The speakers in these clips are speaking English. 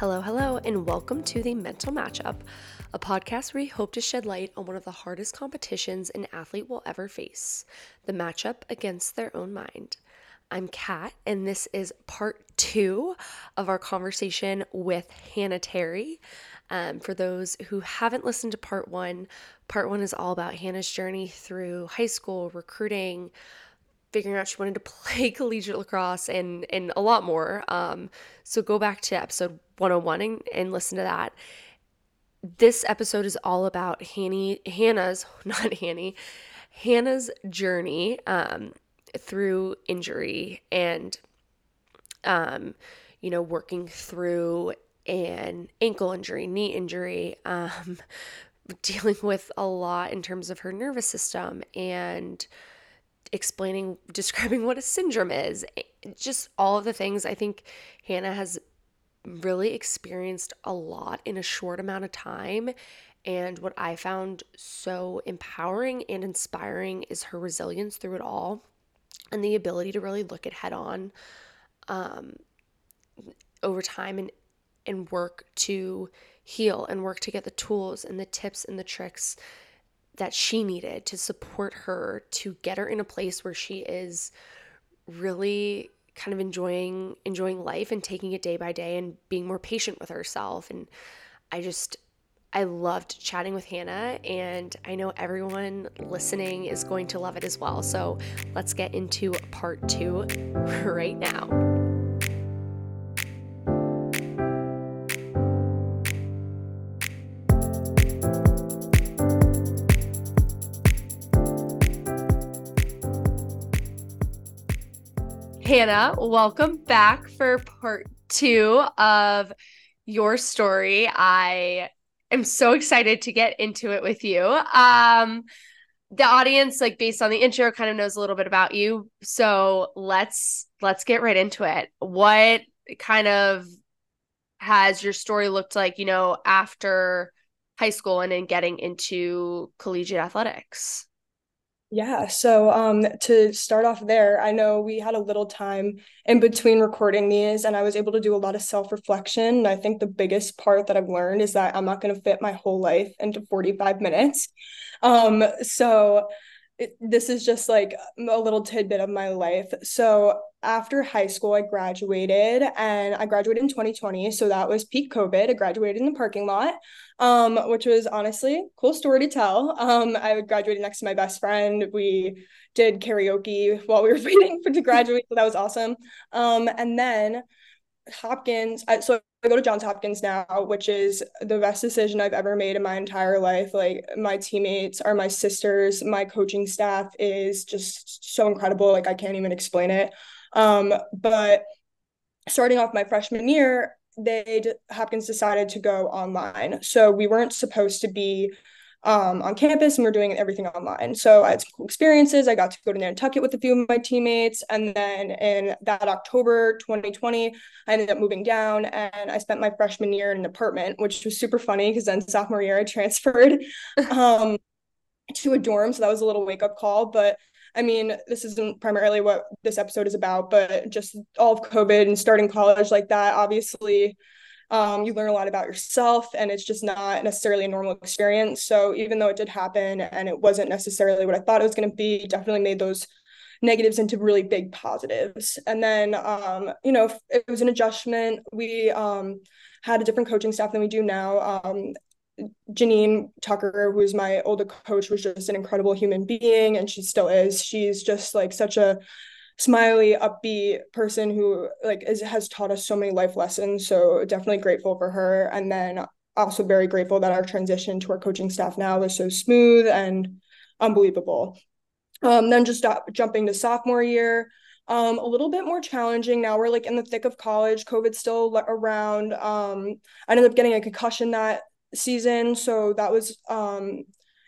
Hello, hello, and welcome to the Mental Matchup, a podcast where we hope to shed light on one of the hardest competitions an athlete will ever face the matchup against their own mind. I'm Kat, and this is part two of our conversation with Hannah Terry. Um, for those who haven't listened to part one, part one is all about Hannah's journey through high school, recruiting, figuring out she wanted to play collegiate lacrosse and and a lot more. Um, so go back to episode 101 and, and listen to that. This episode is all about Hanny, Hannah's, not Hanny, Hannah's journey um, through injury and, um, you know, working through an ankle injury, knee injury, um, dealing with a lot in terms of her nervous system and explaining, describing what a syndrome is, just all of the things. I think Hannah has really experienced a lot in a short amount of time. And what I found so empowering and inspiring is her resilience through it all and the ability to really look at head on um, over time and, and work to heal and work to get the tools and the tips and the tricks that she needed to support her to get her in a place where she is really kind of enjoying enjoying life and taking it day by day and being more patient with herself and I just I loved chatting with Hannah and I know everyone listening is going to love it as well. So, let's get into part 2 right now. Hannah, welcome back for part two of your story. I am so excited to get into it with you. Um, the audience, like based on the intro, kind of knows a little bit about you. So let's let's get right into it. What kind of has your story looked like, you know, after high school and then getting into collegiate athletics? Yeah, so um, to start off there, I know we had a little time in between recording these, and I was able to do a lot of self reflection. I think the biggest part that I've learned is that I'm not going to fit my whole life into 45 minutes. Um, so it, this is just like a little tidbit of my life. So after high school, I graduated and I graduated in 2020. So that was peak COVID. I graduated in the parking lot, um, which was honestly cool story to tell. Um, I graduated next to my best friend. We did karaoke while we were waiting for to graduate. So that was awesome. Um, and then Hopkins, so I go to Johns Hopkins now, which is the best decision I've ever made in my entire life. Like my teammates are my sisters, my coaching staff is just so incredible. Like I can't even explain it. Um, but starting off my freshman year, they Hopkins decided to go online. So we weren't supposed to be um, on campus and we're doing everything online. So I had some cool experiences. I got to go to Nantucket with a few of my teammates. And then in that October 2020, I ended up moving down and I spent my freshman year in an apartment, which was super funny because then sophomore year I transferred um, to a dorm. So that was a little wake up call. But I mean, this isn't primarily what this episode is about, but just all of COVID and starting college like that, obviously um, you learn a lot about yourself and it's just not necessarily a normal experience. So even though it did happen and it wasn't necessarily what i thought it was going to be definitely made those negatives into really big positives. And then um, you know it was an adjustment. We um, had a different coaching staff than we do now. Um, Janine Tucker, who's my older coach, was just an incredible human being, and she still is. She's just like such a smiley, upbeat person who like is, has taught us so many life lessons. So definitely grateful for her. And then also very grateful that our transition to our coaching staff now was so smooth and unbelievable. Um, then just stop, jumping to sophomore year, um, a little bit more challenging. Now we're like in the thick of college. COVID's still around. Um, I ended up getting a concussion that season, so that was um,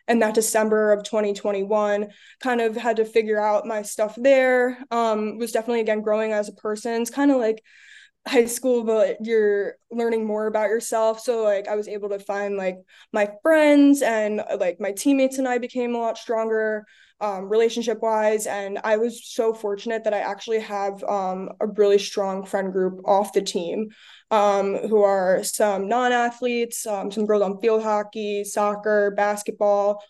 and that December of 2021 kind of had to figure out my stuff there. Um, was definitely again growing as a person. It's kind of like high school, but you're learning more about yourself. So like I was able to find like my friends and like my teammates and I became a lot stronger. um, relationship wise. And I was so fortunate that I actually have um, a really strong friend group off the team um, who are some non athletes, um, some girls on field hockey, soccer, basketball.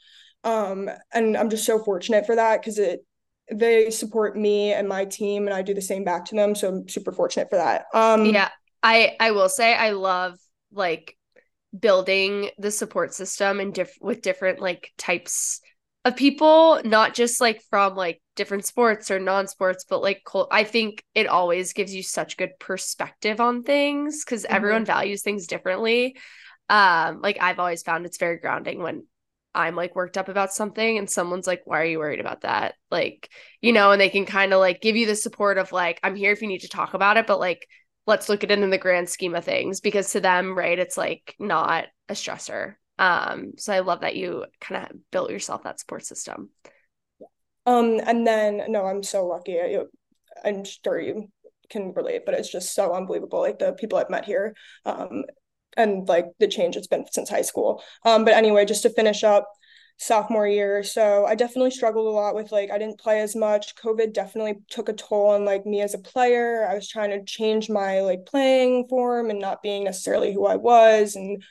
Um, and I'm just so fortunate for that because it they support me and my team and I do the same back to them. So I'm super fortunate for that. Um yeah. I I will say I love like building the support system and diff- with different like types of people, not just like from like different sports or non-sports, but like I think it always gives you such good perspective on things because mm-hmm. everyone values things differently. Um, like I've always found it's very grounding when I'm like worked up about something and someone's like, why are you worried about that? Like, you know, and they can kind of like give you the support of like, I'm here if you need to talk about it, but like, let's look at it in the grand scheme of things because to them, right, it's like not a stressor. Um, so I love that you kind of built yourself that support system. Um, and then no, I'm so lucky. I, I'm sure you can relate, but it's just so unbelievable. Like the people I've met here, um, and like the change it's been since high school. Um, but anyway, just to finish up sophomore year, so I definitely struggled a lot with like I didn't play as much. COVID definitely took a toll on like me as a player. I was trying to change my like playing form and not being necessarily who I was and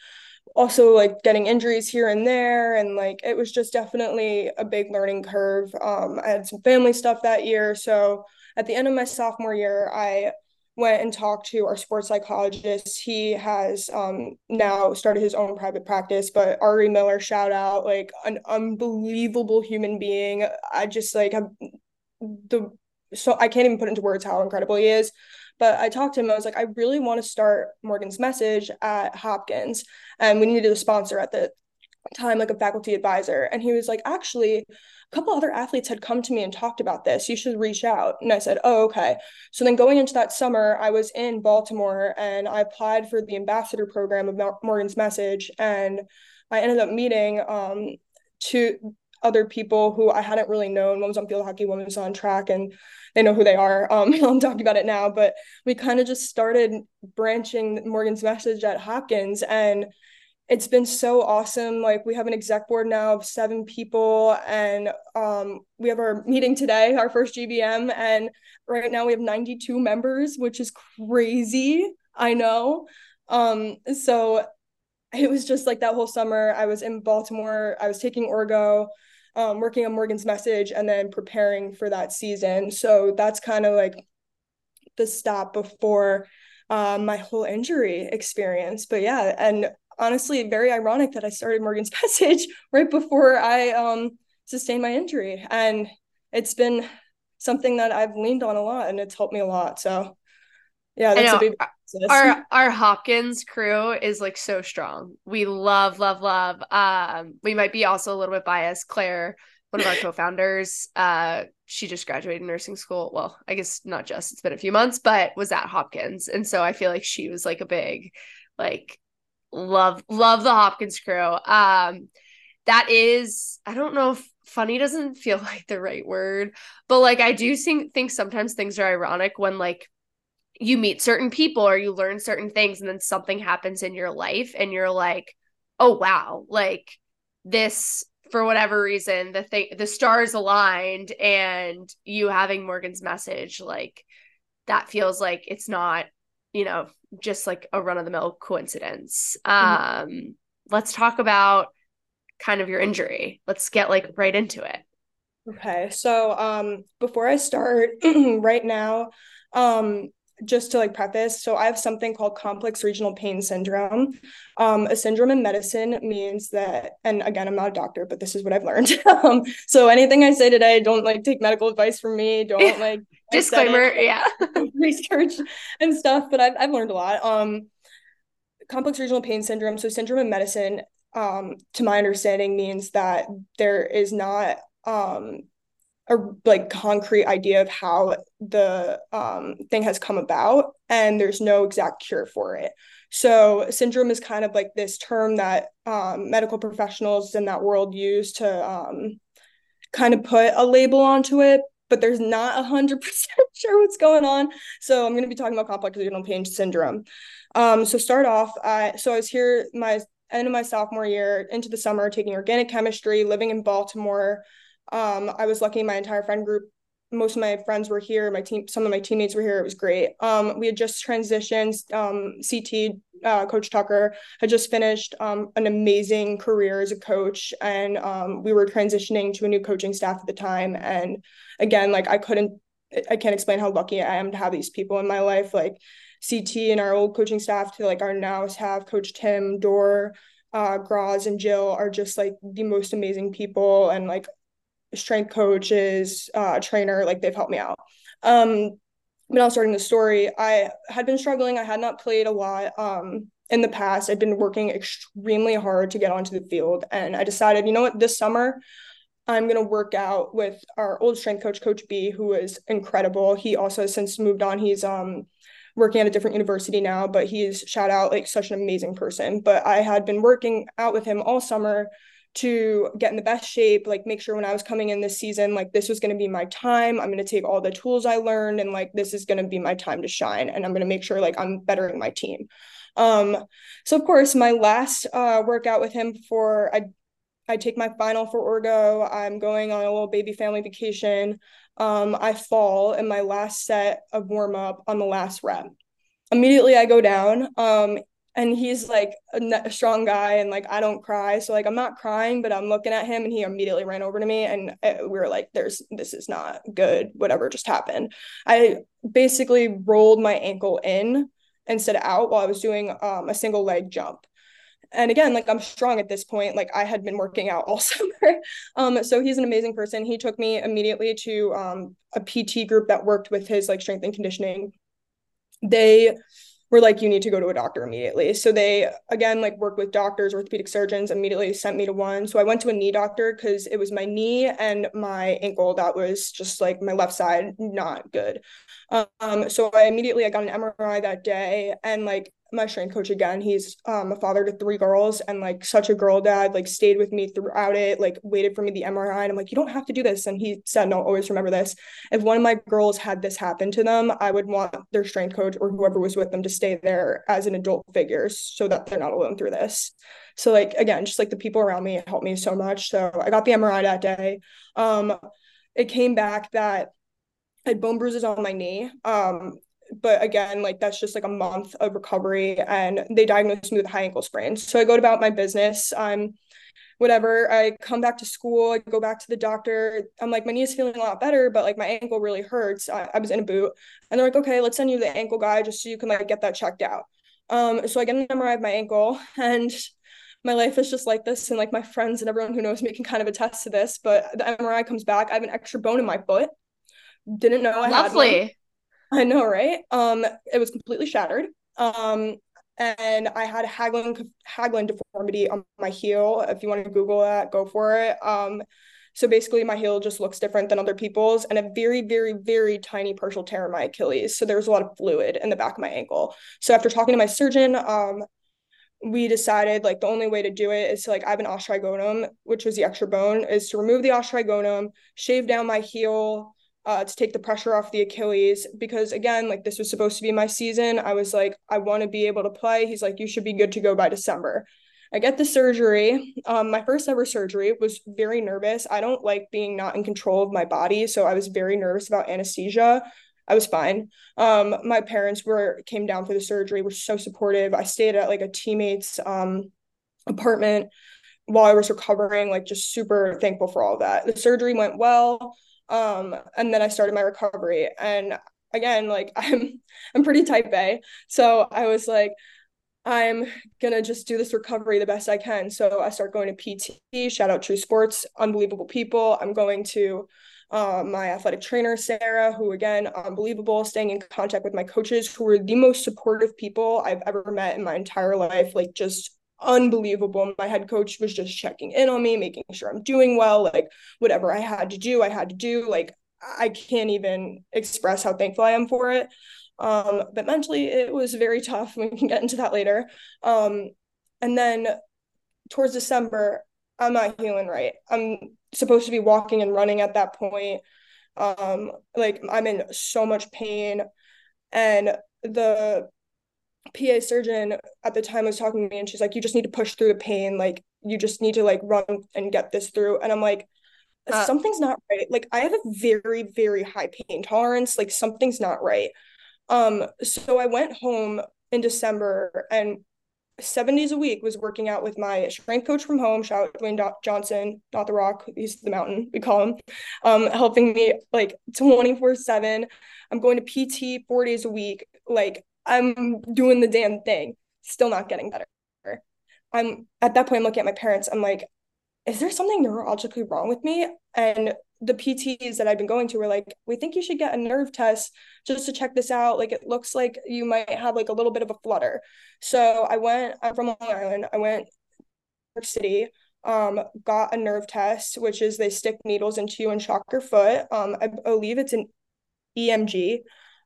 also like getting injuries here and there and like it was just definitely a big learning curve um, i had some family stuff that year so at the end of my sophomore year i went and talked to our sports psychologist. He has um, now started his own private practice, but Ari Miller, shout out, like an unbelievable human being. I just like have the so I can't even put into words how incredible he is. But I talked to him. I was like, I really want to start Morgan's Message at Hopkins, and we needed a sponsor at the time, like a faculty advisor. And he was like, actually, a couple other athletes had come to me and talked about this. You should reach out. And I said, oh, okay. So then going into that summer, I was in Baltimore and I applied for the ambassador program of Morgan's Message. And I ended up meeting um, two other people who I hadn't really known. One was on field hockey, one was on track, and they know who they are. Um, I'm talking about it now, but we kind of just started branching Morgan's message at Hopkins, and it's been so awesome. Like we have an exec board now of seven people, and um, we have our meeting today, our first GBM, and right now we have 92 members, which is crazy. I know. Um, so it was just like that whole summer. I was in Baltimore. I was taking Orgo, um, working on Morgan's message, and then preparing for that season. So that's kind of like the stop before uh, my whole injury experience. But yeah, and honestly very ironic that I started Morgan's Message right before I um, sustained my injury. And it's been something that I've leaned on a lot and it's helped me a lot. So yeah, that's a big our our Hopkins crew is like so strong. We love, love, love. Um, we might be also a little bit biased. Claire, one of our co-founders, uh, she just graduated nursing school. Well, I guess not just, it's been a few months, but was at Hopkins. And so I feel like she was like a big like love love the Hopkins crew. Um that is I don't know if funny doesn't feel like the right word, but like I do think think sometimes things are ironic when like you meet certain people or you learn certain things and then something happens in your life and you're like, "Oh wow, like this for whatever reason the thing the stars aligned and you having Morgan's message like that feels like it's not you know, just like a run of the mill coincidence. Mm-hmm. Um, let's talk about kind of your injury. Let's get like right into it. Okay. So, um, before I start right now, um, just to like preface, so I have something called complex regional pain syndrome. Um, a syndrome in medicine means that, and again, I'm not a doctor, but this is what I've learned. um, so anything I say today, don't like take medical advice from me. Don't like disclaimer, yeah, research and stuff. But I've I've learned a lot. Um, complex regional pain syndrome. So syndrome in medicine, um, to my understanding, means that there is not um a like concrete idea of how the um, thing has come about and there's no exact cure for it. So syndrome is kind of like this term that um, medical professionals in that world use to um, kind of put a label onto it but there's not 100% sure what's going on. So i'm going to be talking about complex regional pain syndrome. Um, so start off I, so i was here my end of my sophomore year into the summer taking organic chemistry living in baltimore Um, I was lucky my entire friend group most of my friends were here. My team, some of my teammates were here. It was great. Um, we had just transitioned. Um, CT uh, Coach Tucker had just finished um, an amazing career as a coach, and um, we were transitioning to a new coaching staff at the time. And again, like I couldn't, I can't explain how lucky I am to have these people in my life. Like CT and our old coaching staff to like our now have Coach Tim Dor. Uh, Graz and Jill are just like the most amazing people, and like strength coaches, uh, trainer, like they've helped me out. Um, but now starting the story, I had been struggling. I had not played a lot um, in the past. I'd been working extremely hard to get onto the field. And I decided, you know what, this summer, I'm going to work out with our old strength coach, Coach B, who is incredible. He also has since moved on. He's um, working at a different university now, but he's shout out like such an amazing person. But I had been working out with him all summer to get in the best shape, like make sure when I was coming in this season, like this was going to be my time. I'm going to take all the tools I learned and like this is going to be my time to shine. And I'm going to make sure like I'm bettering my team. Um, so of course, my last uh, workout with him before I I take my final for Orgo. I'm going on a little baby family vacation. Um, I fall in my last set of warm up on the last rep. Immediately, I go down. Um, and he's like a, strong guy and like I don't cry. So like I'm not crying but I'm looking at him and he immediately ran over to me and uh, we were like there's this is not good whatever just happened. I basically rolled my ankle in instead of out while I was doing um, a single leg jump. And again like I'm strong at this point like I had been working out all summer. Um so he's an amazing person. He took me immediately to um a PT group that worked with his like strength and conditioning. They were like, you need to go to a doctor immediately. So they, again, like work with doctors, orthopedic surgeons, immediately sent me to one. So I went to a knee doctor because it was my knee and my ankle that was just like my left side, not good. Um, so I immediately I got an MRI that day and like my strength coach again. He's um, a father to three girls and like such a girl dad like stayed with me throughout it like waited for me the mri and i'm like you don't have to do this. And he said no always remember this. If one of my girls had this happen to them i would want their strength coach or whoever was with them to stay there as an adult figure so that they're not alone through this. So like again just like the people around me helped me so much. So i got the mri that day. Um it came back that I had bone bruises on my knee. Um, but again, like that's just like a month of recovery, and they diagnosed me with high ankle sprain. So I go about my business. I'm whatever. I come back to school. I go back to the doctor. I'm like, my knee is feeling a lot better, but like my ankle really hurts. I, I was in a boot, and they're like, okay, let's send you the ankle guy just so you can like get that checked out. Um, so I get an MRI of my ankle, and my life is just like this and like my friends and everyone who knows me can kind of attest to this but the mri comes back i have an extra bone in my foot didn't know i Lovely. had one. I know, right? Um, it was completely shattered. Um, and I had Haglund Haglund deformity on my heel. If you want to Google that, go for it. Um, so basically, my heel just looks different than other people's, and a very, very, very tiny partial tear in my Achilles. So there was a lot of fluid in the back of my ankle. So after talking to my surgeon, um, we decided like the only way to do it is to like I have an os trigonum, which was the extra bone, is to remove the os trigonum, shave down my heel, uh, to take the pressure off the Achilles because again, like this was supposed to be my season. I was like, I want to be able to play. He's like, you should be good to go by December. I get the surgery. Um, my first ever surgery was very nervous. I don't like being not in control of my body, so I was very nervous about anesthesia. I was fine. Um, my parents were came down for the surgery, were so supportive. I stayed at like a teammate's um apartment while I was recovering, like just super thankful for all that. The surgery went well. Um, and then I started my recovery. And again, like I'm I'm pretty type A. So I was like, I'm gonna just do this recovery the best I can. So I start going to PT, shout out True Sports, unbelievable people. I'm going to um, my athletic trainer, Sarah, who again, unbelievable, staying in contact with my coaches who were the most supportive people I've ever met in my entire life. Like just unbelievable. My head coach was just checking in on me, making sure I'm doing well. Like whatever I had to do, I had to do. Like I can't even express how thankful I am for it. Um, but mentally, it was very tough. We can get into that later. Um, and then towards December, I'm not healing right. I'm supposed to be walking and running at that point. Um, like I'm in so much pain, and the PA surgeon at the time was talking to me and she's like, you just need to push through the pain. Like, you just need to like run and get this through. And I'm like, uh, something's not right. Like I have a very, very high pain tolerance. Like something's not right. Um, so I went home in December and seven days a week was working out with my strength coach from home. Shout out Dwayne Do- Johnson, not the rock, he's the mountain, we call him, um, helping me like 24 7. I'm going to PT four days a week. Like I'm doing the damn thing, still not getting better. I'm at that point, I'm looking at my parents. I'm like, is there something neurologically wrong with me? And the PTs that I've been going to were like, we think you should get a nerve test just to check this out. Like it looks like you might have like a little bit of a flutter. So I went, I'm from Long Island. I went to York City, um, got a nerve test, which is they stick needles into you and shock your foot. Um, I believe it's an EMG.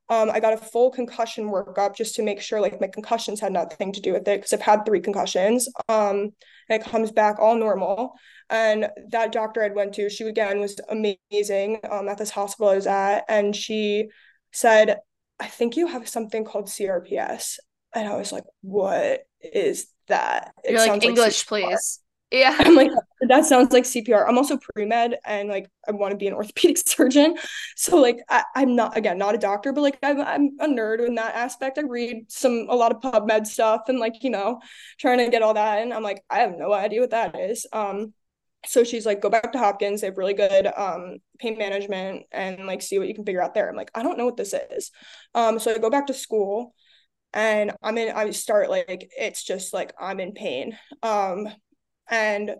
Um, I got a full concussion workup just to make sure like my concussions had nothing to do with it because I've had three concussions. Um, and it comes back all normal. And that doctor I'd went to, she again was amazing um, at this hospital I was at, and she said, "I think you have something called CRPS." And I was like, "What is that?" It You're like English, like please. Yeah. I'm like, that sounds like CPR. I'm also pre med and like I want to be an orthopedic surgeon. So like I, am not again not a doctor, but like I'm I'm a nerd in that aspect. I read some a lot of PubMed stuff and like you know trying to get all that. And I'm like I have no idea what that is. Um, so she's like, go back to Hopkins. They have really good um pain management and like see what you can figure out there. I'm like I don't know what this is. Um, so I go back to school and I'm in. I start like it's just like I'm in pain. Um and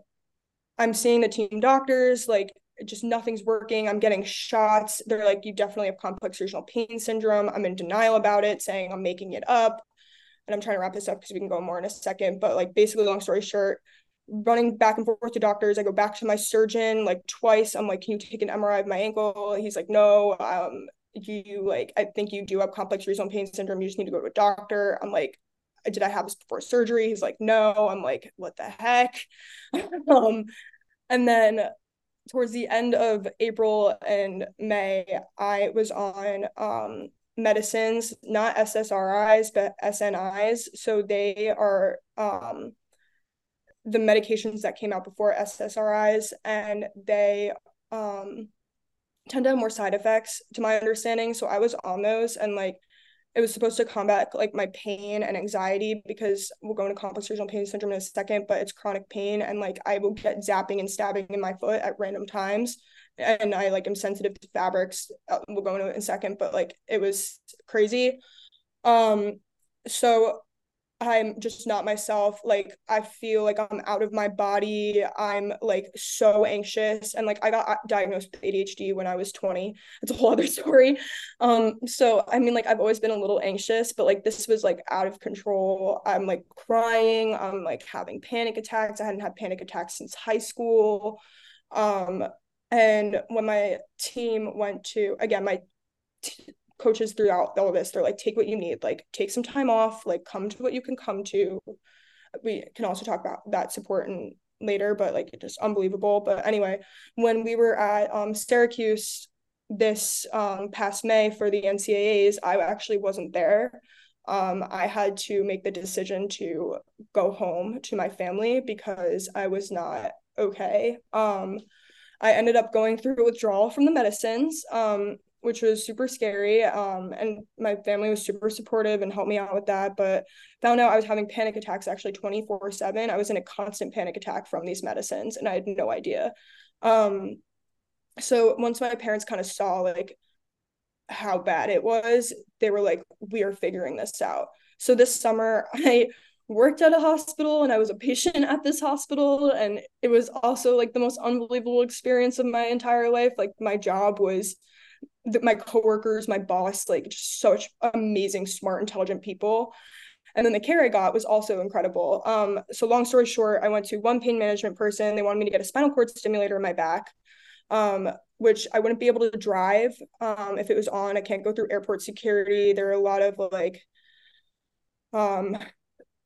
I'm seeing the team doctors, like just nothing's working. I'm getting shots. They're like, you definitely have complex regional pain syndrome. I'm in denial about it, saying I'm making it up. And I'm trying to wrap this up because we can go more in a second. But like basically, long story short, running back and forth to doctors. I go back to my surgeon like twice. I'm like, can you take an MRI of my ankle? He's like, no. Um, you like, I think you do have complex regional pain syndrome. You just need to go to a doctor. I'm like, did I have this before surgery? He's like, no. I'm like, what the heck? um, and then towards the end of April and May, I was on um, medicines, not SSRIs, but SNIs. So they are um, the medications that came out before SSRIs, and they um, tend to have more side effects, to my understanding. So I was on those, and like it was supposed to combat like my pain and anxiety because we'll go into complex regional pain syndrome in a second, but it's chronic pain and like I will get zapping and stabbing in my foot at random times. And I like am sensitive to fabrics. Uh, we'll go into it in a second, but like it was crazy. Um, so I'm just not myself. Like I feel like I'm out of my body. I'm like so anxious and like I got uh, diagnosed with ADHD when I was 20. It's a whole other story. Um so I mean like I've always been a little anxious, but like this was like out of control. I'm like crying, I'm like having panic attacks. I hadn't had panic attacks since high school. Um and when my team went to again my t- coaches throughout all of this. They're like take what you need. Like take some time off. Like come to what you can come to. We can also talk about that support and later but like it's just unbelievable. But anyway when we were at um, syracuse this um, past may for the ncaa's i actually wasn't there. Um, i had to make the decision to go home to my family because i was not okay. Um, i ended up going through withdrawal from the medicines. Um, which was super scary. Um, and my family was super supportive and helped me out with that. But found out I was having panic attacks actually 24 7. I was in a constant panic attack from these medicines and I had no idea. Um, so once my parents kind of saw like how bad it was, they were like, we are figuring this out. So this summer, I worked at a hospital and I was a patient at this hospital. And it was also like the most unbelievable experience of my entire life. Like, my job was the, my coworkers, my boss, like just such amazing, smart, intelligent people. And then the care I got was also incredible. Um, so long story short, I went to one pain management person. They wanted me to get a spinal cord stimulator in my back, um, which I wouldn't be able to drive um, if it was on. I can't go through airport security. There are a lot of like um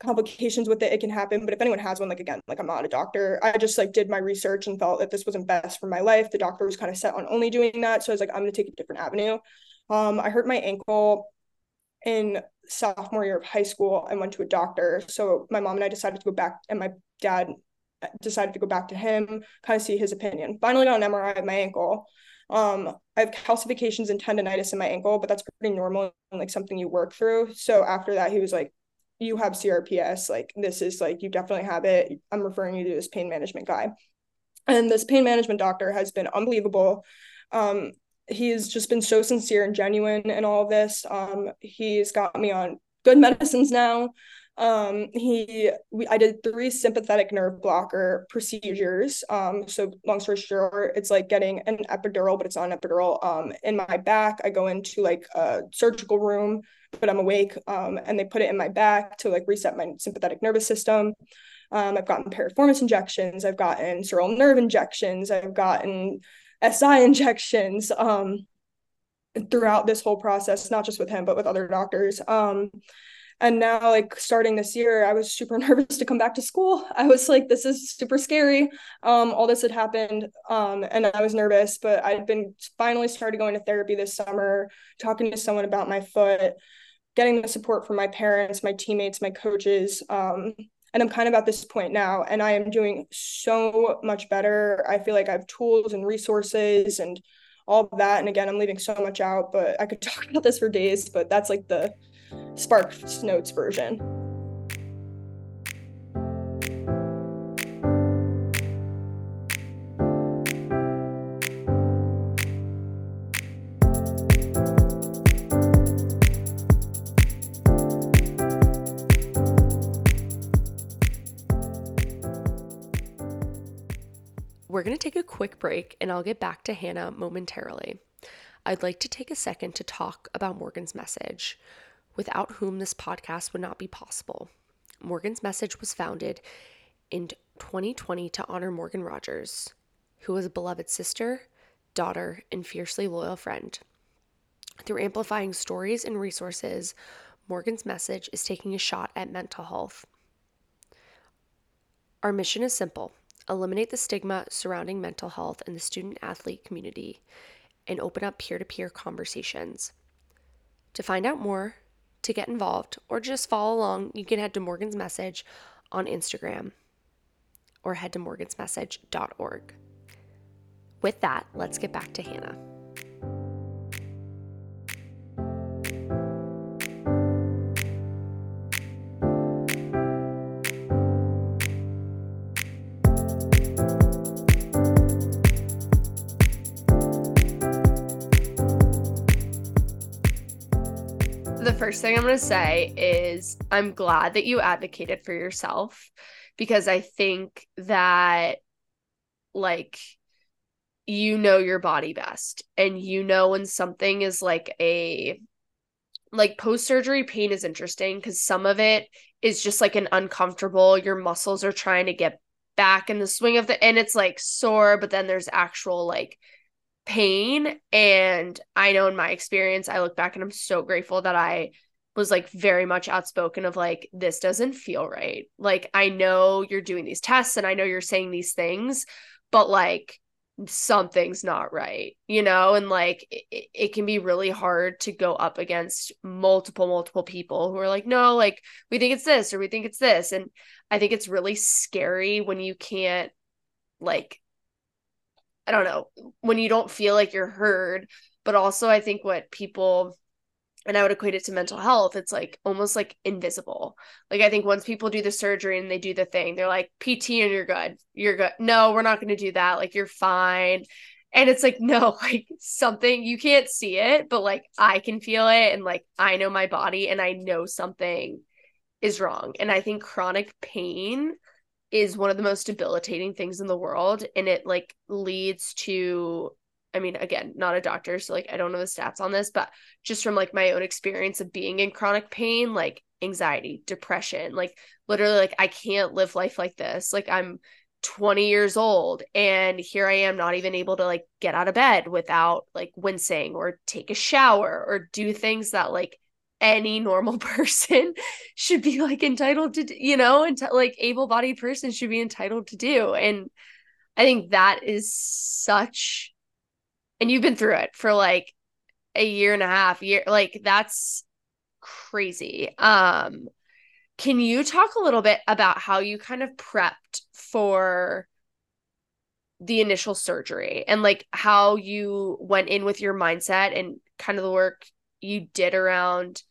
complications with it it can happen but if anyone has one like again like i'm not a doctor i just like did my research and felt that this wasn't best for my life the doctor was kind of set on only doing that so i was like i'm going to take a different avenue um i hurt my ankle in sophomore year of high school i went to a doctor so my mom and i decided to go back and my dad decided to go back to him, kind of see his opinion. Finally got an MRI of my ankle. Um, I have calcifications and tendonitis in my ankle, but that's pretty normal and like something you work through. So after that, he was like, you have CRPS. Like this is like you definitely have it. I'm referring you to this pain management guy. And this pain management doctor has been unbelievable. Um, he's just been so sincere and genuine in all of this. Um, he's got me on good medicines now. Um, he, we, I did three sympathetic nerve blocker procedures. Um, so long story short, it's like getting an epidural, but it's not an epidural. Um, in my back, I go into like a surgical room, but I'm awake. Um, and they put it in my back to like reset my sympathetic nervous system. Um, I've gotten piriformis injections. I've gotten sural nerve injections. I've gotten SI injections. Um, throughout this whole process, not just with him, but with other doctors. Um, and now like starting this year i was super nervous to come back to school i was like this is super scary um, all this had happened um, and i was nervous but i'd been finally started going to therapy this summer talking to someone about my foot getting the support from my parents my teammates my coaches um, and i'm kind of at this point now and i am doing so much better i feel like i have tools and resources and all that and again i'm leaving so much out but i could talk about this for days but that's like the Spark Notes version. We're going to take a quick break and I'll get back to Hannah momentarily. I'd like to take a second to talk about Morgan's message without whom this podcast would not be possible. Morgan's Message was founded in 2020 to honor Morgan Rogers, who was a beloved sister, daughter, and fiercely loyal friend. Through amplifying stories and resources, Morgan's Message is taking a shot at mental health. Our mission is simple eliminate the stigma surrounding mental health in the student athlete community and open up peer to peer conversations. To find out more, to get involved or just follow along, you can head to Morgan's Message on Instagram or head to morgansmessage.org. With that, let's get back to Hannah. First thing I'm going to say is I'm glad that you advocated for yourself because I think that, like, you know your body best and you know when something is like a like post surgery pain is interesting because some of it is just like an uncomfortable your muscles are trying to get back in the swing of the and it's like sore but then there's actual like pain. And I know in my experience, I look back and I'm so grateful that I was like very much outspoken of like, this doesn't feel right. Like, I know you're doing these tests and I know you're saying these things, but like, something's not right, you know? And like, it, it can be really hard to go up against multiple, multiple people who are like, no, like, we think it's this or we think it's this. And I think it's really scary when you can't like I don't know, when you don't feel like you're heard. But also, I think what people, and I would equate it to mental health, it's like almost like invisible. Like, I think once people do the surgery and they do the thing, they're like, PT and you're good. You're good. No, we're not going to do that. Like, you're fine. And it's like, no, like something you can't see it, but like I can feel it. And like I know my body and I know something is wrong. And I think chronic pain is one of the most debilitating things in the world and it like leads to I mean, again, not a doctor, so like I don't know the stats on this, but just from like my own experience of being in chronic pain, like anxiety, depression, like literally, like I can't live life like this. Like I'm 20 years old and here I am not even able to like get out of bed without like wincing or take a shower or do things that like any normal person should be like entitled to you know and like able-bodied person should be entitled to do. And i think that is such and you've been through it for like a year and a half year like that's crazy. Um can you talk a little bit about how you kind of prepped for the initial surgery and like how you went in with your mindset and kind of the work you did around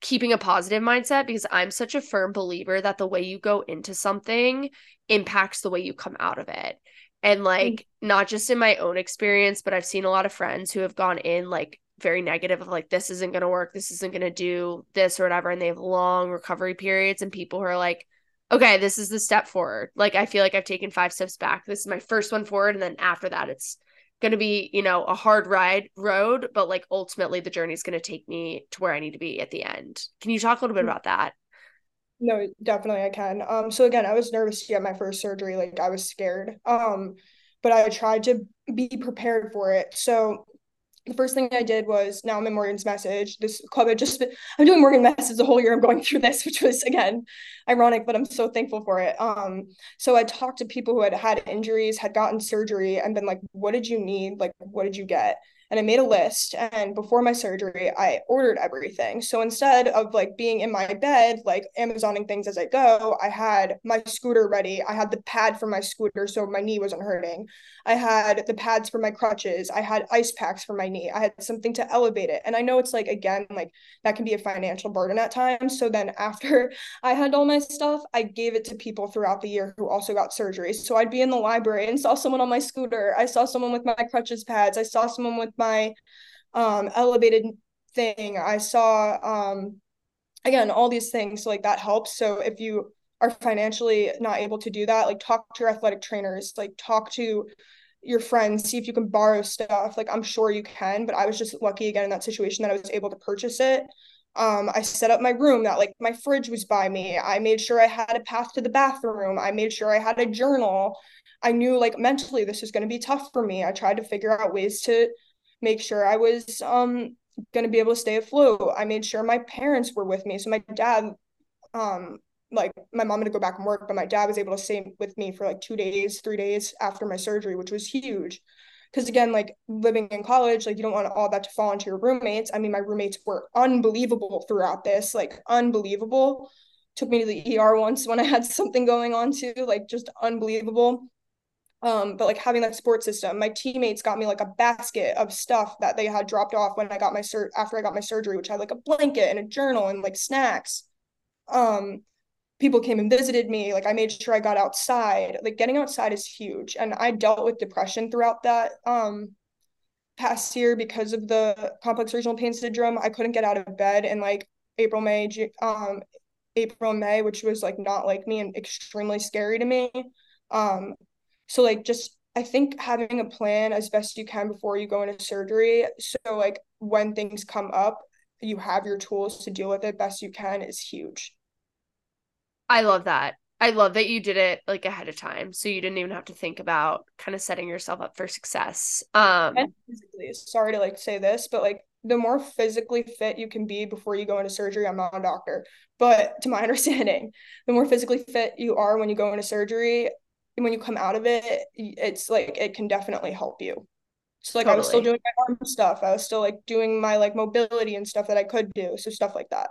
keeping a positive mindset because I'm such a firm believer that the way you go into something impacts the way you come out of it. And like mm-hmm. not just in my own experience, but I've seen a lot of friends who have gone in like very negative of like this isn't going to work, this isn't going to do this or whatever and they have long recovery periods and people who are like okay, this is the step forward. Like I feel like I've taken five steps back. This is my first one forward and then after that it's going to be, you know, a hard ride road, but like ultimately the journey is going to take me to where I need to be at the end. Can you talk a little bit mm. about that? No, definitely I can. Um so again, I was nervous to get my first surgery, like I was scared. Um but I tried to be prepared for it. So the first thing I did was now I'm in Morgan's message. This club had just been, I'm doing Morgan message the whole year. I'm going through this, which was again ironic, but I'm so thankful for it. Um, so I talked to people who had had injuries, had gotten surgery, and been like, "What did you need? Like, what did you get?" And I made a list. And before my surgery, I ordered everything. So instead of like being in my bed, like Amazoning things as I go, I had my scooter ready. I had the pad for my scooter so my knee wasn't hurting. I had the pads for my crutches. I had ice packs for my knee. I had something to elevate it. And I know it's like, again, like that can be a financial burden at times. So then after I had all my stuff, I gave it to people throughout the year who also got surgery. So I'd be in the library and saw someone on my scooter. I saw someone with my crutches pads. I saw someone with my um, elevated thing. I saw um, again all these things. So like that helps. So if you are financially not able to do that, like talk to your athletic trainers, like talk to your friends, see if you can borrow stuff. Like I'm sure you can, but I was just lucky again in that situation that I was able to purchase it. Um, I set up my room that like my fridge was by me. I made sure I had a path to the bathroom. I made sure I had a journal. I knew like mentally this is going to be tough for me. I tried to figure out ways to make sure I was um going to be able to stay afloat. I made sure my parents were with me. So my dad um like my mom had to go back and work, but my dad was able to stay with me for like two days, three days after my surgery, which was huge. Because again, like living in college, like you don't want all that to fall onto your roommates. I mean, my roommates were unbelievable throughout this, like unbelievable. Took me to the ER once when I had something going on too, like just unbelievable. Um, but like having that support system, my teammates got me like a basket of stuff that they had dropped off when I got my sur after I got my surgery, which had like a blanket and a journal and like snacks. Um, people came and visited me. Like I made sure I got outside. Like getting outside is huge. And I dealt with depression throughout that um past year because of the complex regional pain syndrome. I couldn't get out of bed in like April, May, um, April, May, which was like not like me and extremely scary to me. Um, so like just I think having a plan as best you can before you go into surgery. So like when things come up, you have your tools to deal with it best you can is huge. I love that. I love that you did it like ahead of time. So you didn't even have to think about kind of setting yourself up for success. Um physically, sorry to like say this, but like the more physically fit you can be before you go into surgery, I'm not a doctor, but to my understanding, the more physically fit you are when you go into surgery, when you come out of it, it's like it can definitely help you. So like totally. I was still doing my arm stuff. I was still like doing my like mobility and stuff that I could do. So stuff like that.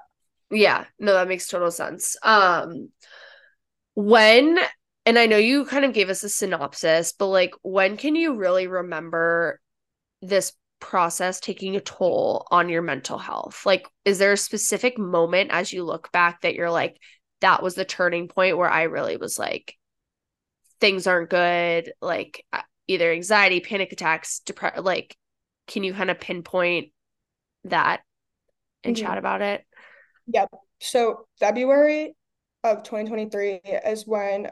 Yeah, no, that makes total sense. Um when and I know you kind of gave us a synopsis, but like when can you really remember this process taking a toll on your mental health? Like is there a specific moment as you look back that you're like that was the turning point where I really was like things aren't good, like uh, either anxiety, panic attacks, depression, like can you kind of pinpoint that and mm-hmm. chat about it? Yep. So February of 2023 is when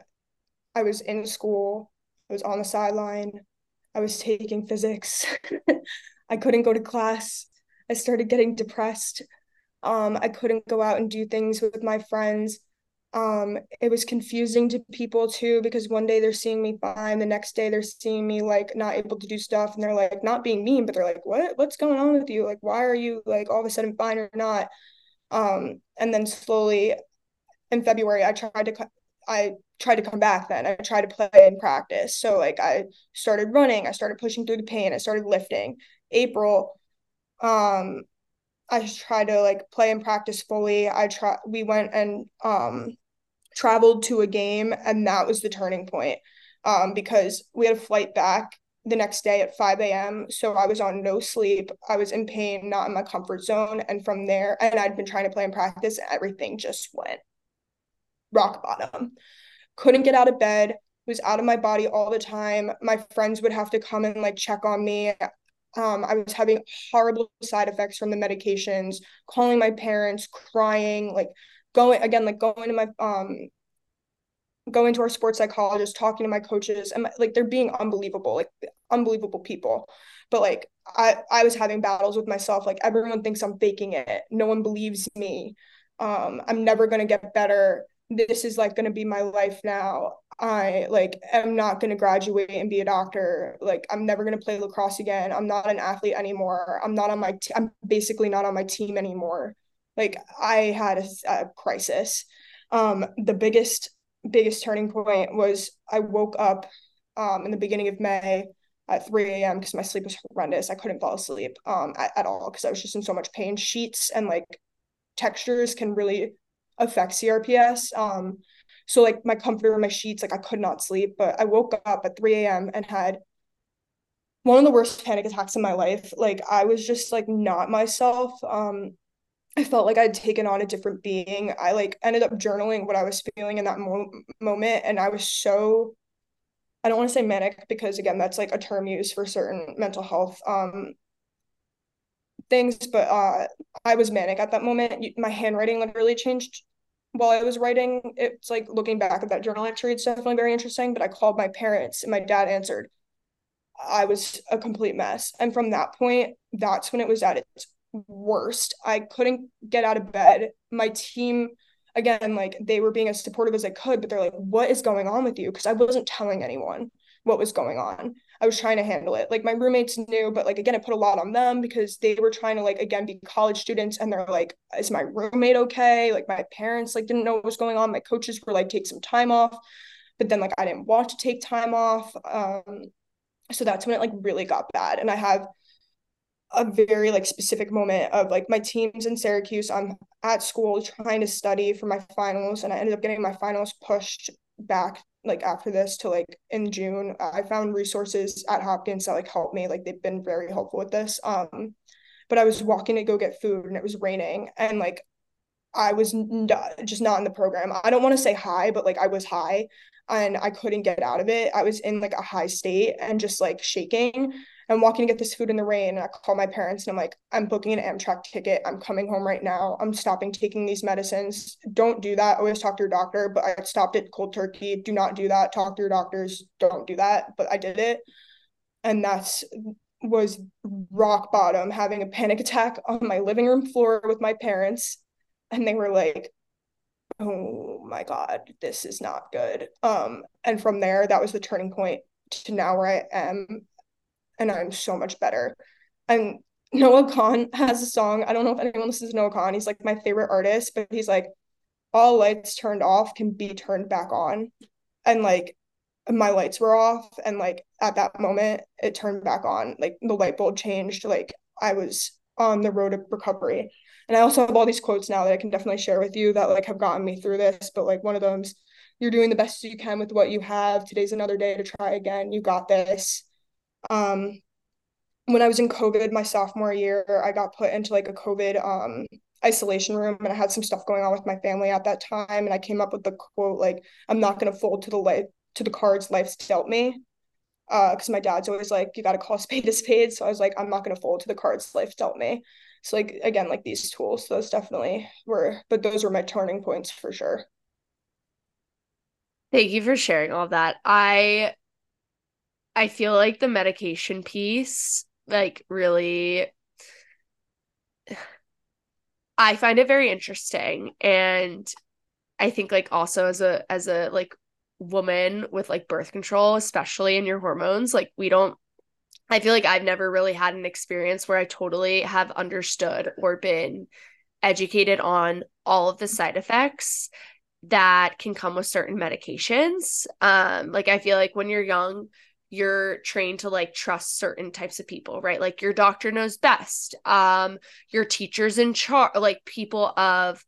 I was in school. I was on the sideline. I was taking physics. I couldn't go to class. I started getting depressed. Um, I couldn't go out and do things with my friends. Um, it was confusing to people too because one day they're seeing me fine, the next day they're seeing me like not able to do stuff, and they're like not being mean, but they're like, "What? What's going on with you? Like, why are you like all of a sudden fine or not?" Um, and then slowly in February, I tried to I tried to come back then. I tried to play and practice. So like I started running, I started pushing through the pain, I started lifting. April, um, I tried to like play and practice fully. I try we went and um traveled to a game and that was the turning point. Um, because we had a flight back the next day at 5 a.m. So I was on no sleep. I was in pain, not in my comfort zone. And from there, and I'd been trying to play in practice, everything just went rock bottom. Couldn't get out of bed, was out of my body all the time. My friends would have to come and like check on me. Um, I was having horrible side effects from the medications, calling my parents, crying, like going again, like going to my um going to our sports psychologist, talking to my coaches, and my, like they're being unbelievable, like unbelievable people. But like I I was having battles with myself. Like everyone thinks I'm faking it. No one believes me. Um, I'm never gonna get better. This is like gonna be my life now. I like am not going to graduate and be a doctor. Like I'm never going to play lacrosse again. I'm not an athlete anymore. I'm not on my I'm basically not on my team anymore. Like I had a, a crisis. Um the biggest biggest turning point was I woke up um in the beginning of May at 3 a.m. because my sleep was horrendous. I couldn't fall asleep um at, at all because I was just in so much pain. Sheets and like textures can really affect CRPS. Um so like my comforter, my sheets, like I could not sleep. But I woke up at 3 a.m. and had one of the worst panic attacks in my life. Like I was just like not myself. Um, I felt like I'd taken on a different being. I like ended up journaling what I was feeling in that mo- moment, and I was so. I don't want to say manic because again, that's like a term used for certain mental health um things, but uh, I was manic at that moment. My handwriting literally changed while I was writing, it's like looking back at that journal entry, it's definitely very interesting. But I called my parents and my dad answered. I was a complete mess. And from that point, that's when it was at its worst. I couldn't get out of bed. My team, again, like they were being as supportive as I could, but they're like, what is going on with you? Because I wasn't telling anyone what was going on. I was trying to handle it. Like my roommates knew, but like again, it put a lot on them because they were trying to like again be college students and they're like, is my roommate okay? Like my parents like didn't know what was going on. My coaches were like, take some time off. But then like I didn't want to take time off. Um, so that's when it like really got bad. And I have a very like specific moment of like my teams in Syracuse. I'm at school trying to study for my finals, and I ended up getting my finals pushed back like after this to like in June. I found resources at Hopkins that like helped me. Like they've been very helpful with this. Um, but I was walking to go get food and it was raining and like I was n- just not in the program. I don't want to say high, but like I was high and I couldn't get out of it. I was in like a high state and just like shaking. I'm walking to get this food in the rain and I call my parents and I'm like, I'm booking an Amtrak ticket. I'm coming home right now. I'm stopping taking these medicines. Don't do that. Always talk to your doctor. But I stopped it cold turkey. Do not do that. Talk to your doctors. Don't do that. But I did it. And that's was rock bottom, having a panic attack on my living room floor with my parents. And they were like, oh my God, this is not good. Um, and from there, that was the turning point to now where I am and I'm so much better. And Noah Kahan has a song. I don't know if anyone listens to Noah Kahan. He's like my favorite artist, but he's like, all lights turned off can be turned back on. And like my lights were off. And like at that moment, it turned back on. Like the light bulb changed. Like I was on the road of recovery. And I also have all these quotes now that I can definitely share with you that like have gotten me through this. But like one of them's, you're doing the best you can with what you have. Today's another day to try again. You got this. Um, when I was in COVID my sophomore year, I got put into like a COVID um isolation room and I had some stuff going on with my family at that time. And I came up with the quote like, I'm not gonna fold to the life to the cards life's dealt me. Uh, because my dad's always like, you gotta call a spade a spade. So I was like, I'm not gonna fold to the cards life dealt me. So like again, like these tools, those definitely were, but those were my turning points for sure. Thank you for sharing all that. I I feel like the medication piece, like, really, I find it very interesting. And I think, like, also as a, as a, like, woman with like birth control, especially in your hormones, like, we don't, I feel like I've never really had an experience where I totally have understood or been educated on all of the side effects that can come with certain medications. Um, like I feel like when you're young, you're trained to like trust certain types of people right? Like your doctor knows best um your teachers in charge like people of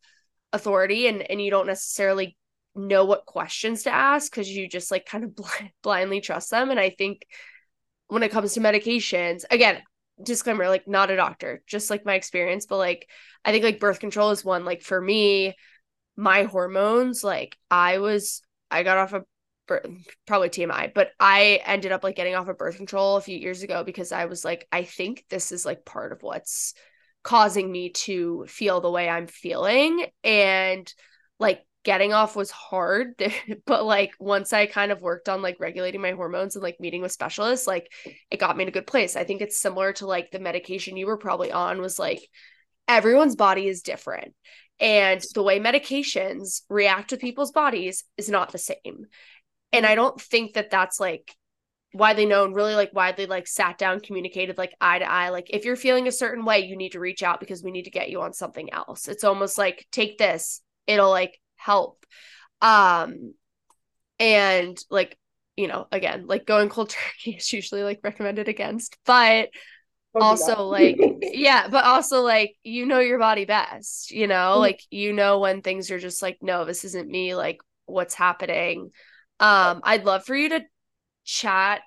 authority and and you don't necessarily know what questions to ask because you just like kind of bl- blindly trust them. And i think when it comes to medications again disclaimer like not a doctor just like my experience but like i think like birth control is one like for me my hormones like i was i got off of probably TMI, but I ended up like getting off of birth control a few years ago because I was like, I think this is like part of what's causing me to feel the way I'm feeling. And like getting off was hard, but like once I kind of worked on like regulating my hormones and like meeting with specialists, like it got me in a good place. I think it's similar to like the medication you were probably on was like everyone's body is different. And the way medications react to people's bodies is not the same and i don't think that that's like widely known really like widely like sat down communicated like eye to eye. Like if you're feeling a certain way you need to reach out because we need to get you on something else. It's almost like take this it'll like help. Um and like you know again like going cold turkey is usually like recommended against but also like yeah but also like you know your body best you know? Mm-hmm. like you know when things are just like no this isn't me like what's happening um, I'd love for you to chat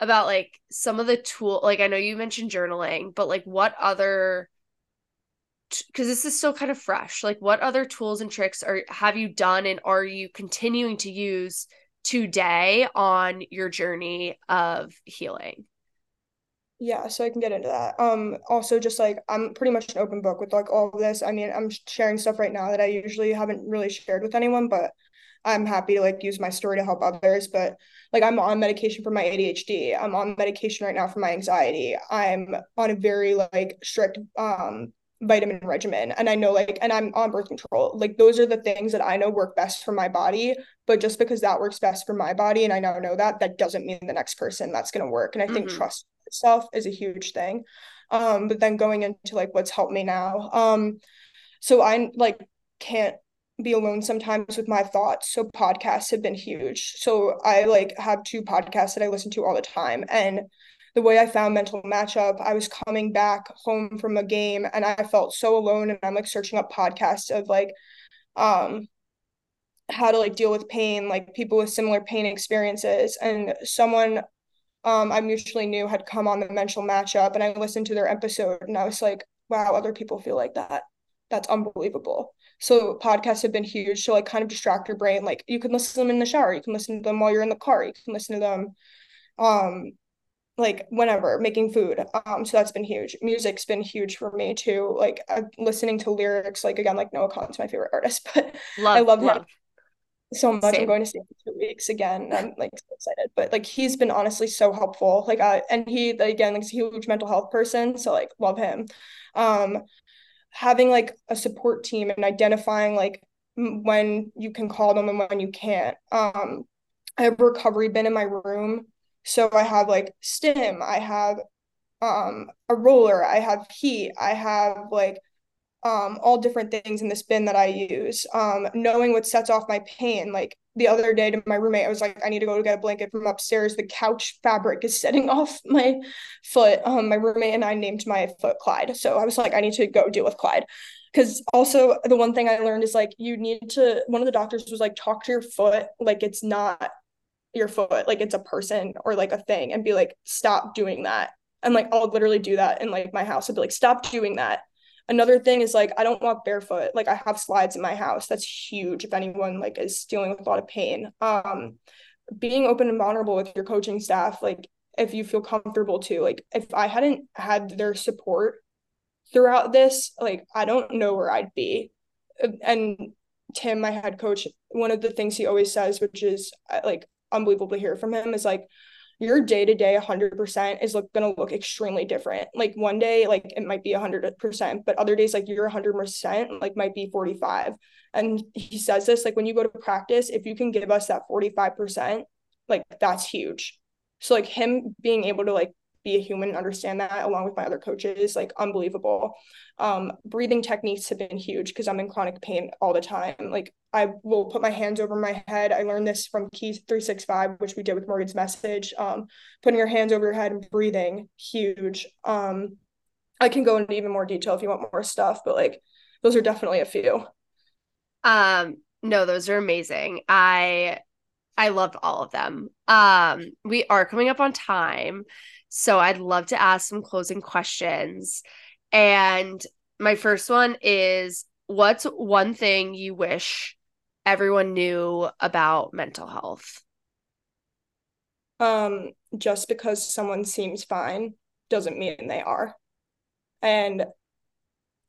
about like some of the tool like I know you mentioned journaling, but like what other because this is still kind of fresh. Like what other tools and tricks are have you done and are you continuing to use today on your journey of healing? Yeah, so I can get into that. Um also just like I'm pretty much an open book with like all of this. I mean, I'm sharing stuff right now that I usually haven't really shared with anyone, but I'm happy to like use my story to help others. But like I'm on medication for my ADHD. I'm on medication right now for my anxiety. I'm on a very like strict um vitamin regimen and i know like and i'm on birth control like those are the things that i know work best for my body but just because that works best for my body and i now know that that doesn't mean the next person that's going to work and i think mm-hmm. trust itself is a huge thing um but then going into like what's helped me now um so i like can't be alone sometimes with my thoughts. So podcasts have been huge. So I like have two podcasts that I listen to all the time. And the way I found mental matchup, I was coming back home from a game and I felt so alone. And I'm like searching up podcasts of like um how to like deal with pain, like people with similar pain experiences. And someone um I mutually knew had come on the mental matchup and I listened to their episode and I was like, wow, other people feel like that. That's unbelievable. So podcasts have been huge to like kind of distract your brain. Like you can listen to them in the shower, you can listen to them while you're in the car, you can listen to them um like whenever making food. Um so that's been huge. Music's been huge for me too. Like uh, listening to lyrics like again like Noah Kahan's my favorite artist, but love, I love, love. him so much. Same. I'm going to see him in two weeks again. I'm like so excited. But like he's been honestly so helpful. Like uh and he again like he's a huge mental health person. So like love him. Um having like a support team and identifying like when you can call them and when you can't. Um, I have recovery bin in my room. So I have like stim, I have um a roller, I have heat, I have like um all different things in this bin that I use. Um knowing what sets off my pain, like the other day to my roommate, I was like, I need to go get a blanket from upstairs. The couch fabric is setting off my foot. Um, my roommate and I named my foot Clyde. So I was like, I need to go deal with Clyde. Because also the one thing I learned is like you need to one of the doctors was like talk to your foot like it's not your foot, like it's a person or like a thing, and be like, stop doing that. And like I'll literally do that in like my house. I'd be like, stop doing that another thing is like i don't walk barefoot. Like i have slides in my house. That's huge if anyone like is dealing with a lot of pain. Um being open and vulnerable with your coaching staff like if you feel comfortable to like if i hadn't had their support throughout this like i don't know where i'd be. And tim my head coach one of the things he always says which is uh, like unbelievable to hear from him is like your day to day 100% is look, going to look extremely different. Like one day, like it might be 100%, but other days, like you're 100%, like might be 45. And he says this, like when you go to practice, if you can give us that 45%, like that's huge. So like him being able to like be a human and understand that along with my other coaches like unbelievable. Um, breathing techniques have been huge because i'm in chronic pain all the time. Like i will put my hands over my head. I learned this from keys 365 which we did with morgan's message. Um, putting your hands over your head and breathing huge. Um, i can go into even more detail if you want more stuff but like those are definitely a few. Um no those are amazing. I I loved all of them. Um, we are coming up on time, so I'd love to ask some closing questions. And my first one is what's one thing you wish everyone knew about mental health? Um, just because someone seems fine doesn't mean they are. And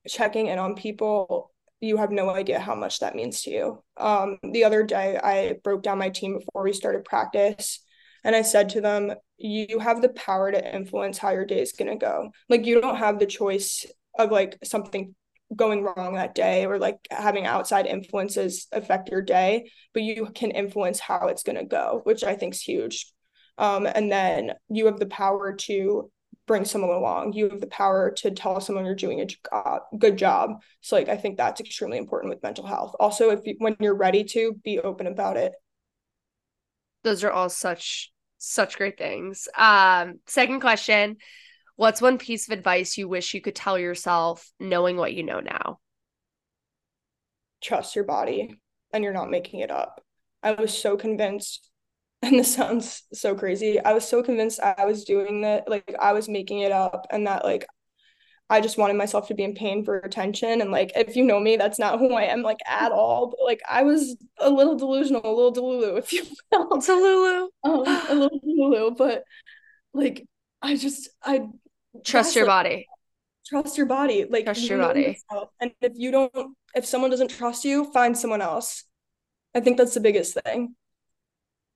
checking in on people you have no idea how much that means to you. Um, the other day, I broke down my team before we started practice, and I said to them, "You have the power to influence how your day is gonna go. Like you don't have the choice of like something going wrong that day or like having outside influences affect your day, but you can influence how it's gonna go, which I think is huge. Um, and then you have the power to bring someone along. You have the power to tell someone you're doing a job, good job. So like I think that's extremely important with mental health. Also, if you, when you're ready to be open about it. Those are all such such great things. Um, second question, what's one piece of advice you wish you could tell yourself knowing what you know now? Trust your body and you're not making it up. I was so convinced and this sounds so crazy. I was so convinced I was doing that, like I was making it up, and that like I just wanted myself to be in pain for attention. And like, if you know me, that's not who I am, like at all. But like, I was a little delusional, a little delulu, if you will. Delulu. Um, a little delulu, but like, I just, I trust your body. Trust your body. Like, trust your body. Yourself. And if you don't, if someone doesn't trust you, find someone else. I think that's the biggest thing.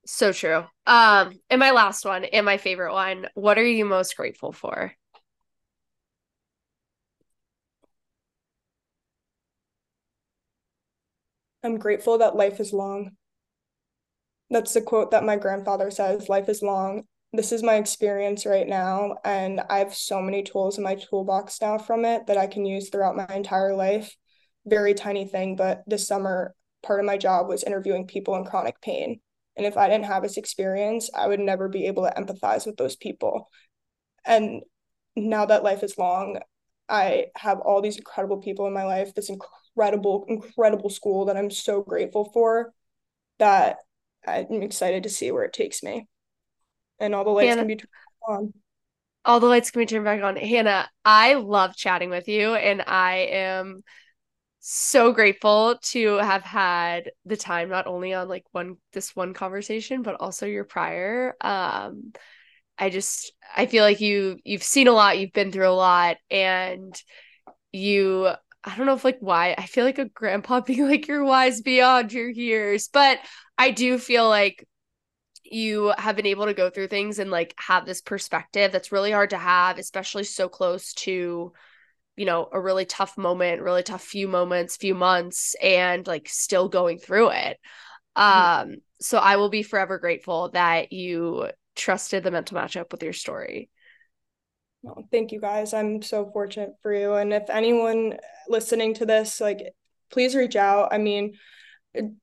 So true. Um, and my last one, and my favorite one, what are you most grateful for? I'm grateful that life is long. That's the quote that my grandfather says life is long. This is my experience right now, and I have so many tools in my toolbox now from it that I can use throughout my entire life. Very tiny thing, but this summer, part of my job was interviewing people in chronic pain. And if I didn't have this experience, I would never be able to empathize with those people. And now that life is long, I have all these incredible people in my life, this incredible, incredible incredible school that I'm so grateful for that I'm excited to see where it takes me. And all the lights Hannah, can be turned on. All the lights can be turned back on. Hannah, I love chatting with you and I am so grateful to have had the time not only on like one this one conversation but also your prior um i just i feel like you you've seen a lot you've been through a lot and you i don't know if like why i feel like a grandpa being like you're wise beyond your years but i do feel like you have been able to go through things and like have this perspective that's really hard to have especially so close to you know a really tough moment really tough few moments few months and like still going through it mm-hmm. um so i will be forever grateful that you trusted the mental matchup with your story well, thank you guys. I'm so fortunate for you. And if anyone listening to this like please reach out. I mean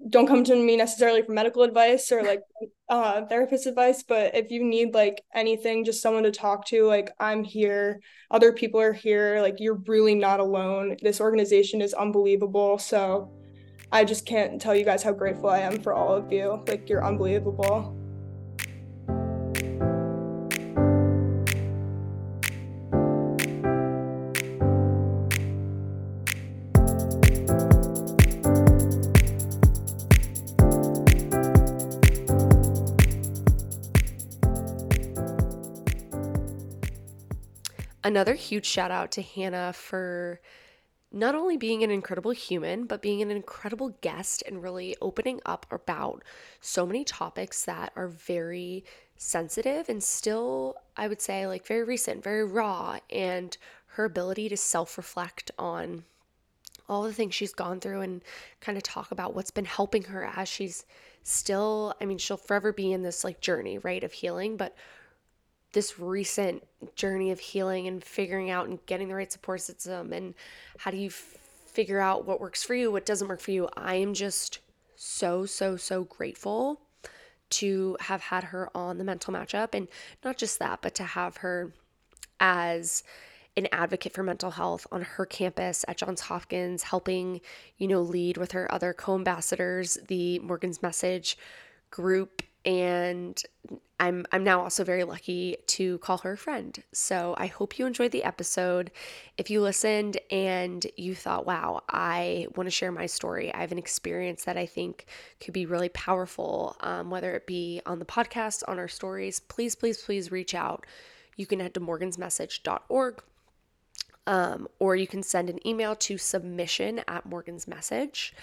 don't come to me necessarily for medical advice or like uh therapist advice but if you need like anything just someone to talk to like i'm here. Other people are here. Like you're really not alone. This organization is unbelievable. So i just can't tell you guys how grateful i am for all of you. Like you're unbelievable Another huge shout out to Hannah for not only being an incredible human, but being an incredible guest and really opening up about so many topics that are very sensitive and still, I would say, like very recent, very raw, and her ability to self reflect on all the things she's gone through and kind of talk about what's been helping her as she's still, I mean, she'll forever be in this like journey, right, of healing, but this recent journey of healing and figuring out and getting the right support system and how do you f- figure out what works for you, what doesn't work for you. I am just so, so, so grateful to have had her on the mental matchup. And not just that, but to have her as an advocate for mental health on her campus at Johns Hopkins, helping, you know, lead with her other co ambassadors, the Morgan's Message group and I'm I'm now also very lucky to call her a friend. So I hope you enjoyed the episode. If you listened and you thought, "Wow, I want to share my story. I have an experience that I think could be really powerful," um, whether it be on the podcast, on our stories, please, please, please reach out. You can head to morgansmessage.org. Um, or you can send an email to submission at Morgan's Message.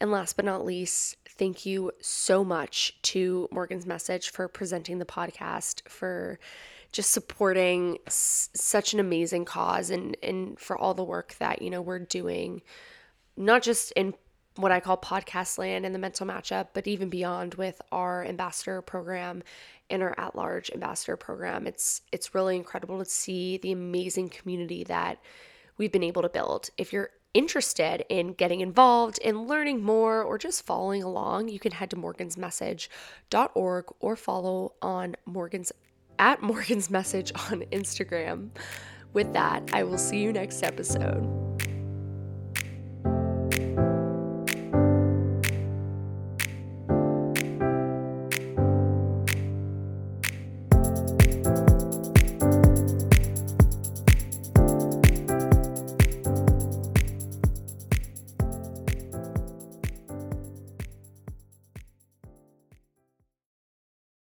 And last but not least, thank you so much to Morgan's Message for presenting the podcast, for just supporting s- such an amazing cause and and for all the work that, you know, we're doing not just in what I call podcast land and the mental matchup, but even beyond with our ambassador program and our at-large ambassador program. It's it's really incredible to see the amazing community that we've been able to build. If you're interested in getting involved in learning more or just following along, you can head to morgansmessage.org or follow on Morgan's at Morgan's Message on Instagram. With that, I will see you next episode.